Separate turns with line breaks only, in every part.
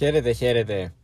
Χαίρετε, χαίρετε.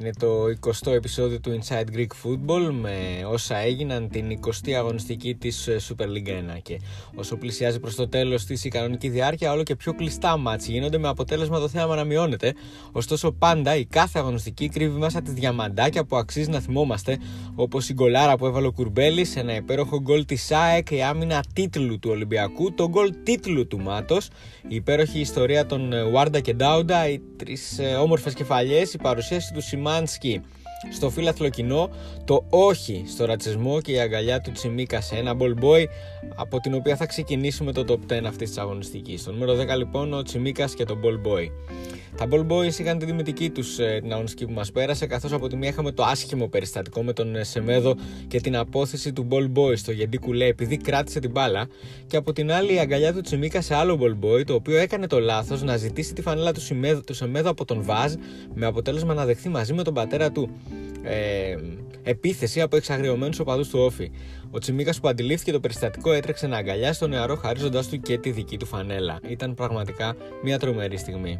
Είναι το 20ο επεισόδιο του Inside Greek Football με όσα έγιναν την 20η αγωνιστική της ε, Super League 1 και όσο πλησιάζει προς το τέλος της η κανονική διάρκεια όλο και πιο κλειστά μάτς γίνονται με αποτέλεσμα το θέαμα να μειώνεται. Ωστόσο πάντα η κάθε αγωνιστική κρύβει μέσα τις διαμαντάκια που αξίζει να θυμόμαστε όπως η γκολάρα που έβαλε ο Κουρμπέλης, ένα υπέροχο γκολ της ΑΕΚ, η άμυνα τίτλου του Ολυμπιακού, το γκολ τίτλου του Μάτος, η υπέροχη ιστορία των Βάρντα και Ντάουντα, οι τρεις ε, όμορφες κεφαλιές, η παρουσίαση του Σιμάνσκι στο φίλαθλο κοινό, το όχι στο ρατσισμό και η αγκαλιά του Τσιμίκα σε ένα ball boy από την οποία θα ξεκινήσουμε το top 10 αυτής της αγωνιστικής. Στο νούμερο 10 λοιπόν ο Τσιμίκας και το ball boy. Τα ball boys είχαν τη δημητική τους ε, την αγωνιστική που μας πέρασε, καθώς από τη μία είχαμε το άσχημο περιστατικό με τον ε, Σεμέδο και την απόθεση του ball boy στο Γεντή Κουλέ επειδή κράτησε την μπάλα, και από την άλλη η αγκαλιά του Τσιμίκα σε άλλο ball boy, το οποίο έκανε το λάθος να ζητήσει τη φανέλα του, Σεμέδο, του Σεμέδο από τον Βάζ, με αποτέλεσμα να δεχθεί μαζί με τον πατέρα του ε, επίθεση από εξαγριωμένους οπαδούς του Όφη. Ο Τσιμίκας που αντιλήφθηκε το περιστατικό έτρεξε να αγκαλιάσει τον νεαρό χαρίζοντάς του και τη δική του φανέλα. Ήταν πραγματικά μια τρομερή στιγμή.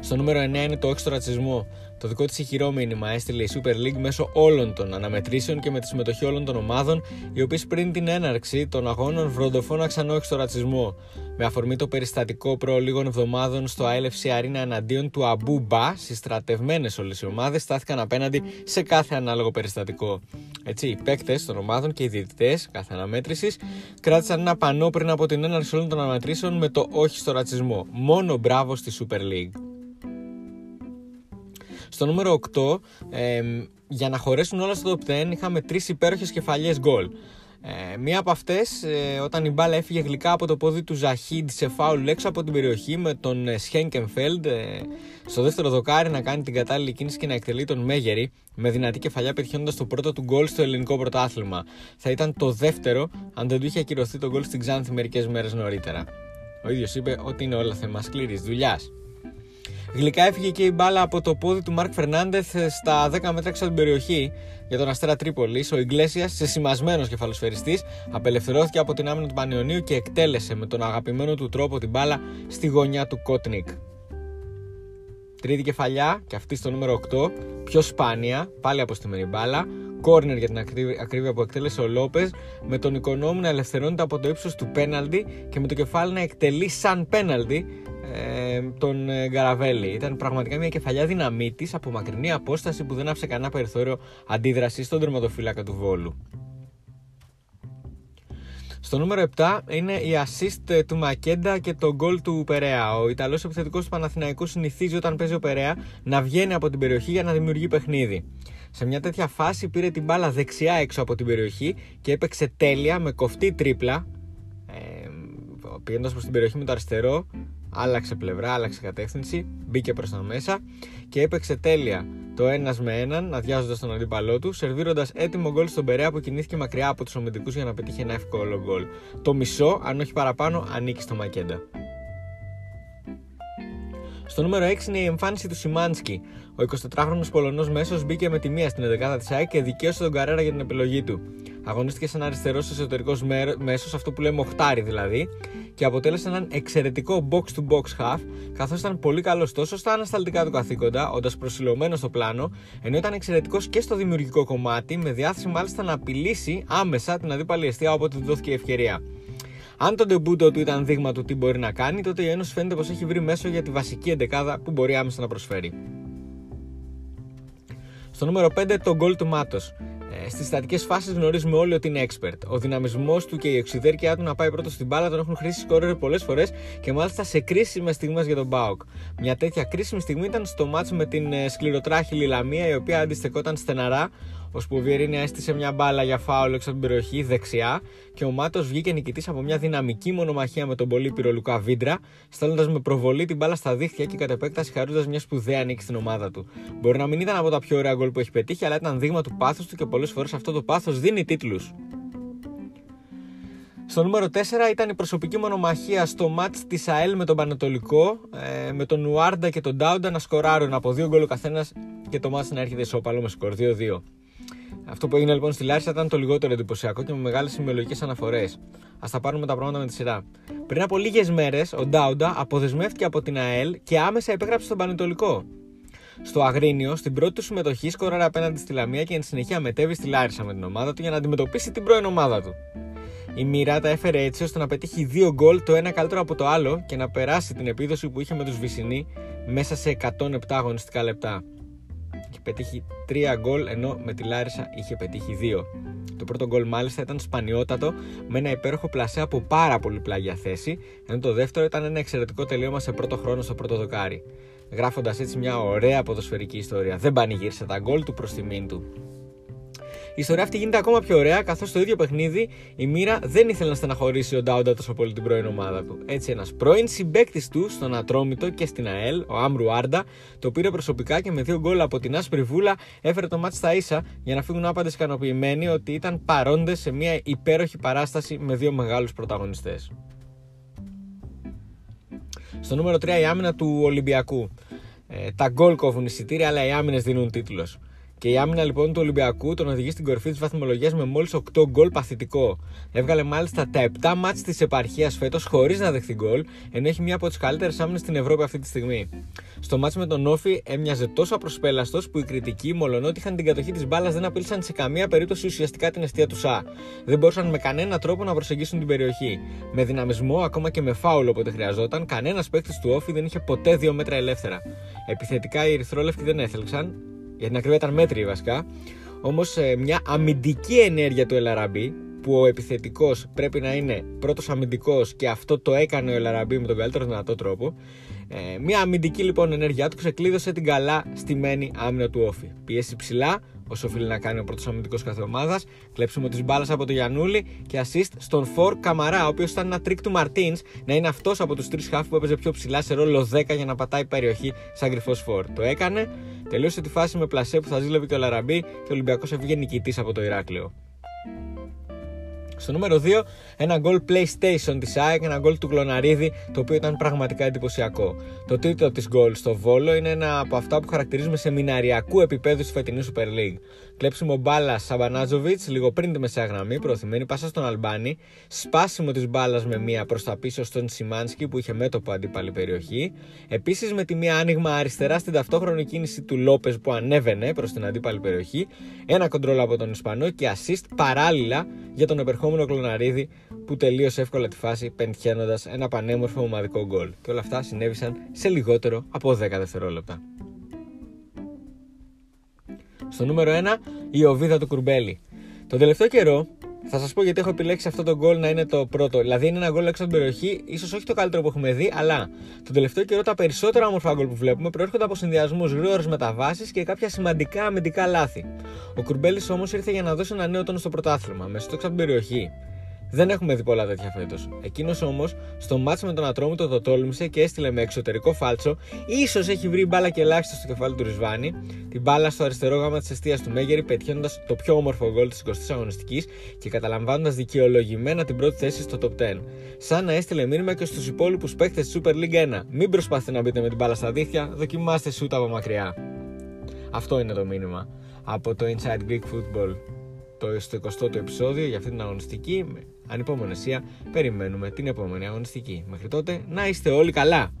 Στο νούμερο 9 είναι το όχι στο ρατσισμό. Το δικό της ηχηρό μήνυμα έστειλε η Super League μέσω όλων των αναμετρήσεων και με τη συμμετοχή όλων των ομάδων, οι οποίες πριν την έναρξη των αγώνων βροντοφώναξαν όχι στο ρατσισμό. Με αφορμή το περιστατικό προ λίγων εβδομάδων στο ILFC Arena εναντίον του Αμπού Μπα, στρατευμένε όλες οι ομάδες στάθηκαν απέναντι σε κάθε ανάλογο περιστατικό. Έτσι, οι παίκτες των ομάδων και οι διαιτητές κάθε αναμέτρησης κράτησαν ένα πανό πριν από την έναρξη όλων των αναμετρήσεων με το όχι στο ρατσισμό. Μόνο μπράβο στη Super League. Στο νούμερο 8, ε, για να χωρέσουν όλα στο top 10, είχαμε τρεις υπέροχες κεφαλιές γκολ. Ε, μία από αυτές, ε, όταν η μπάλα έφυγε γλυκά από το πόδι του Ζαχίντ σε φάουλ έξω από την περιοχή με τον ε, Σχένκενφέλντ ε, στο δεύτερο δοκάρι να κάνει την κατάλληλη κίνηση και να εκτελεί τον Μέγερη με δυνατή κεφαλιά πετυχαίνοντας το πρώτο του γκολ στο ελληνικό πρωτάθλημα. Θα ήταν το δεύτερο αν δεν του είχε ακυρωθεί το γκολ στην Ξάνθη μερικές μέρες νωρίτερα. Ο ίδιος είπε ότι είναι όλα θέμα σκληρής δουλειάς. Γλυκά έφυγε και η μπάλα από το πόδι του Μάρκ Φερνάντεθ στα 10 μέτρα έξω από την περιοχή για τον Αστέρα Τρίπολης. Ο Ιγκλέσιας, σε σημασμένος κεφαλοσφαιριστής, απελευθερώθηκε από την άμυνα του Πανιωνίου και εκτέλεσε με τον αγαπημένο του τρόπο την μπάλα στη γωνιά του Κότνικ. Τρίτη κεφαλιά, και αυτή στο νούμερο 8, πιο σπάνια, πάλι από στη μπάλα, κόρνερ για την ακρίβεια που εκτέλεσε ο Λόπες, με τον οικονόμου να ελευθερώνεται από το ύψος του πέναλτι και με το κεφάλι να εκτελεί σαν πέναλτι ε, τον ε, Γκαραβέλη. Ήταν πραγματικά μια κεφαλιά δυναμίτη από μακρινή απόσταση που δεν άφησε κανένα περιθώριο αντίδρασης στον τερματοφύλακα του Βόλου. Στο νούμερο 7 είναι η assist ε, του Μακέντα και το γκολ του Περέα. Ο Ιταλός επιθετικός του Παναθηναϊκού συνηθίζει όταν παίζει ο Περέα να βγαίνει από την περιοχή για να δημιουργεί παιχνίδι. Σε μια τέτοια φάση πήρε την μπάλα δεξιά έξω από την περιοχή και έπαιξε τέλεια με κοφτή τρίπλα. Ε, πηγαίνοντας προς την περιοχή με το αριστερό, άλλαξε πλευρά, άλλαξε κατεύθυνση, μπήκε προς τα μέσα και έπαιξε τέλεια το ένας με έναν, αδειάζοντας τον αντίπαλό του, σερβίροντας έτοιμο γκολ στον Περέα που κινήθηκε μακριά από τους ομιλητικούς για να πετύχει ένα εύκολο γκολ. Το μισό, αν όχι παραπάνω, ανήκει στο Μακέντα. Στο νούμερο 6 είναι η εμφάνιση του Σιμάνσκι. Ο 24χρονο Πολωνός μέσος μπήκε με τη μία στην 11η της ΑΕΚ και δικαίωσε τον Καρέρα για την επιλογή του. Αγωνίστηκε σαν αριστερός εσωτερικός μέσος, αυτό που λέμε οχτάρι δηλαδή, και αποτέλεσε έναν εξαιρετικό box to box half, καθώς ήταν πολύ καλός τόσο στα ανασταλτικά του καθήκοντα, όντας προσιλωμένος στο πλάνο, ενώ ήταν εξαιρετικός και στο δημιουργικό κομμάτι, με διάθεση μάλιστα να απειλήσει άμεσα την αντίπαλη αιστεία όποτε του δόθηκε η ευκαιρία. Αν το ντεμπούτο του ήταν δείγμα του τι μπορεί να κάνει, τότε η Ένωση φαίνεται πως έχει βρει μέσο για τη βασική εντεκάδα που μπορεί άμεσα να προσφέρει. Στο νούμερο 5 το γκολ του Μάτος. Ε, Στις στατικές φάσεις γνωρίζουμε όλοι ότι είναι expert. Ο δυναμισμός του και η εξουδέρκεια του να πάει πρώτο στην μπάλα τον έχουν χρήσει σκόρερ πολλές φορές και μάλιστα σε κρίσιμες στιγμές για τον Μπάουκ. Μια τέτοια κρίσιμη στιγμή ήταν στο μάτσο με την ε, σκληροτράχηλη Λαμία η οποία αντιστεκόταν στεναρά ώσπου ο Βιερίνια έστησε μια μπάλα για φάουλ έξω από την περιοχή δεξιά και ο Μάτος βγήκε νικητής από μια δυναμική μονομαχία με τον πολύ Λουκά Βίντρα, στέλνοντας με προβολή την μπάλα στα δίχτυα και κατ' επέκταση χαρίζοντα μια σπουδαία νίκη στην ομάδα του. Μπορεί να μην ήταν από τα πιο ωραία γκολ που έχει πετύχει, αλλά ήταν δείγμα του πάθους του και πολλές φορές αυτό το πάθος δίνει τίτλους. Στο νούμερο 4 ήταν η προσωπική μονομαχία στο μάτς της ΑΕΛ με τον Πανατολικό, ε, με τον Νουάρντα και τον Ντάουντα να σκοράρουν από δύο γκολ ο καθένας και το μάτς να έρχεται ισόπαλο με σκορ 2-2. Αυτό που έγινε λοιπόν στη Λάρισα ήταν το λιγότερο εντυπωσιακό και με μεγάλες σημειολογικές αναφορές. Α τα πάρουμε τα πράγματα με τη σειρά. Πριν από λίγες μέρες, ο Ντάουντα αποδεσμεύτηκε από την ΑΕΛ και άμεσα επέγραψε στον Πανετολικό. Στο Αγρίνιο, στην πρώτη του συμμετοχή, σκόραρε απέναντι στη Λαμία και εν συνεχεία μετέβη στη Λάρισα με την ομάδα του για να αντιμετωπίσει την πρώην ομάδα του. Η μοίρα τα έφερε έτσι ώστε να πετύχει δύο γκολ το ένα καλύτερο από το άλλο και να περάσει την επίδοση που είχε με τους Βυσινοί μέσα σε 107 αγωνιστικά λεπτά. Είχε πετύχει 3 γκολ ενώ με τη Λάρισα είχε πετύχει 2. Το πρώτο γκολ μάλιστα ήταν σπανιότατο με ένα υπέροχο πλασέ από πάρα πολύ πλάγια θέση, ενώ το δεύτερο ήταν ένα εξαιρετικό τελείωμα σε πρώτο χρόνο στο πρώτο δοκάρι. Γράφοντας έτσι μια ωραία ποδοσφαιρική ιστορία. Δεν πανηγύρισε τα γκολ του προς τιμήν του. Η ιστορία αυτή γίνεται ακόμα πιο ωραία, καθώς στο ίδιο παιχνίδι η μοίρα δεν ήθελε να στεναχωρήσει ο Ντάουντα τόσο πολύ την πρώην ομάδα του. Έτσι, ένας πρώην συμπέκτη του στον Ατρόμητο και στην ΑΕΛ, ο Άμρου Άρντα, το πήρε προσωπικά και με δύο γκολ από την άσπρη βούλα έφερε το μάτι στα ίσα για να φύγουν άπαντες ικανοποιημένοι ότι ήταν παρόντες σε μια υπέροχη παράσταση με δύο μεγάλους πρωταγωνιστές. Στο νούμερο 3 η άμυνα του Ολυμπιακού. Ε, τα γκολ κόβουν εισιτήρια, αλλά οι άμυνες δίνουν τίτλος. Και η άμυνα λοιπόν του Ολυμπιακού τον οδηγεί στην κορυφή της βαθμολογίας με μόλις 8 γκολ παθητικό. Έβγαλε μάλιστα τα 7 μάτς της επαρχίας φέτος χωρίς να δεχθεί γκολ, ενώ έχει μια από τις καλύτερες άμυνες στην Ευρώπη αυτή τη στιγμή. Στο μάτς με τον Όφη έμοιαζε τόσο απροσπέλαστος που οι κριτικοί, μολονότι είχαν την κατοχή της μπάλας, δεν απείλησαν σε καμία περίπτωση ουσιαστικά την αιστεία του ΣΑ. Δεν μπορούσαν με κανένα τρόπο να προσεγγίσουν την περιοχή. Με δυναμισμό, ακόμα και με φάουλο όποτε χρειαζόταν, κανένας παίκτης του Όφη δεν είχε ποτέ δύο μέτρα ελεύθερα. Επιθετικά οι Ερυθρόλευκοι δεν έθελξαν, για την ακρίβεια ήταν μέτρη βασικά. Όμως ε, μια αμυντική ενέργεια του Ελαραμπή, που ο επιθετικός πρέπει να είναι πρώτος αμυντικός και αυτό το έκανε ο Ελαραμπή με τον καλύτερο δυνατό τρόπο. Ε, μια αμυντική λοιπόν ενέργειά του ξεκλείδωσε την καλά στημένη άμυνα του Όφη. Πίεση ψηλά, όσο οφείλει να κάνει ο πρώτος αμυντικός κάθε ομάδας. Κλέψιμο τη μπάλα από τον Γιανούλη και assist στον Φορ Καμαρά, ο οποίος ήταν ένα τρικ του Μαρτίνς να είναι αυτός από τους τρεις χαφ που που έπαιζε πιο ψηλά σε ρόλο 10 για να πατάει περιοχή σαν κρυφός φορ. Το έκανε, τελείωσε τη φάση με πλασέ που θα ζήλευε και ο Ελ Αραμπί και ο Ολυμπιακός έβγαινε νικητής από το Ηράκλειο. Στο νούμερο 2, ένα γκολ PlayStation της ΑΕΚ, ένα γκολ του Γκλωναρίδη, το οποίο ήταν πραγματικά εντυπωσιακό. Το τρίτο της γκολ στο Βόλο είναι ένα από αυτά που χαρακτηρίζουμε σεμιναριακού επίπεδου στη φετινής Super League. Κλέψιμο μπάλα Σαμπανάτζοβιτ λίγο πριν τη μεσαία γραμμή, προωθημένη πάσα στον Αλμπάνη, σπάσιμο της μπάλας με μία προς τα πίσω στον Σιμάνσκι που είχε μέτωπο αντίπαλη περιοχή. Επίσης με τη μία άνοιγμα αριστερά στην ταυτόχρονη κίνηση του Λόπες που ανέβαινε προς την αντίπαλη περιοχή. Ένα κοντρόλ από τον Ισπανό και assist παράλληλα για τον επερχόμενο Κλωναρίδη που τελείωσε εύκολα τη φάση πεντιένοντα ένα πανέμορφο ομαδικό γκολ. Και όλα αυτά συνέβησαν σε λιγότερο από 10 δευτερόλεπτα. Στο νούμερο 1, η οβίδα του Κουρμπέλη. Τον τελευταίο καιρό, θα σας πω γιατί έχω επιλέξει αυτό το γκολ να είναι το πρώτο. Δηλαδή, είναι ένα γκολ έξω από την περιοχή, ίσως όχι το καλύτερο που έχουμε δει, αλλά τον τελευταίο καιρό τα περισσότερα όμορφα γκολ που βλέπουμε προέρχονται από συνδυασμούς, γρήγορε μεταβάσει και κάποια σημαντικά αμυντικά λάθη. Ο Κουρμπέλης όμως ήρθε για να δώσει ένα νέο τόνο στο πρωτάθλημα, με στο έξω από την περιοχή. Δεν έχουμε δει πολλά τέτοια φέτος. Εκείνος όμως στο μάτσο με τον Ατρόμητο το τόλμησε και έστειλε με εξωτερικό φάλτσο. σω έχει βρει μπάλα και ελάχιστο στο κεφάλι του Ρισβάνη. Την μπάλα στο αριστερό γάμα της αιστείας του Μέγερη, πετυχαίνοντας το πιο όμορφο γκολ της 20η αγωνιστικής και καταλαμβάνοντας δικαιολογημένα την πρώτη θέση στο top 10. Σαν να έστειλε μήνυμα και στους υπόλοιπους παίχτε της Super League 1. Μην προσπαθείτε να μπείτε με την μπάλα στα δίχτυα, δοκιμάστε σούτα από μακριά. Αυτό είναι το μήνυμα από το Inside Greek Football το στο 20ο επεισόδιο για αυτή την αγωνιστική ανυπομονησία περιμένουμε την επόμενη αγωνιστική. Μέχρι τότε να είστε όλοι καλά!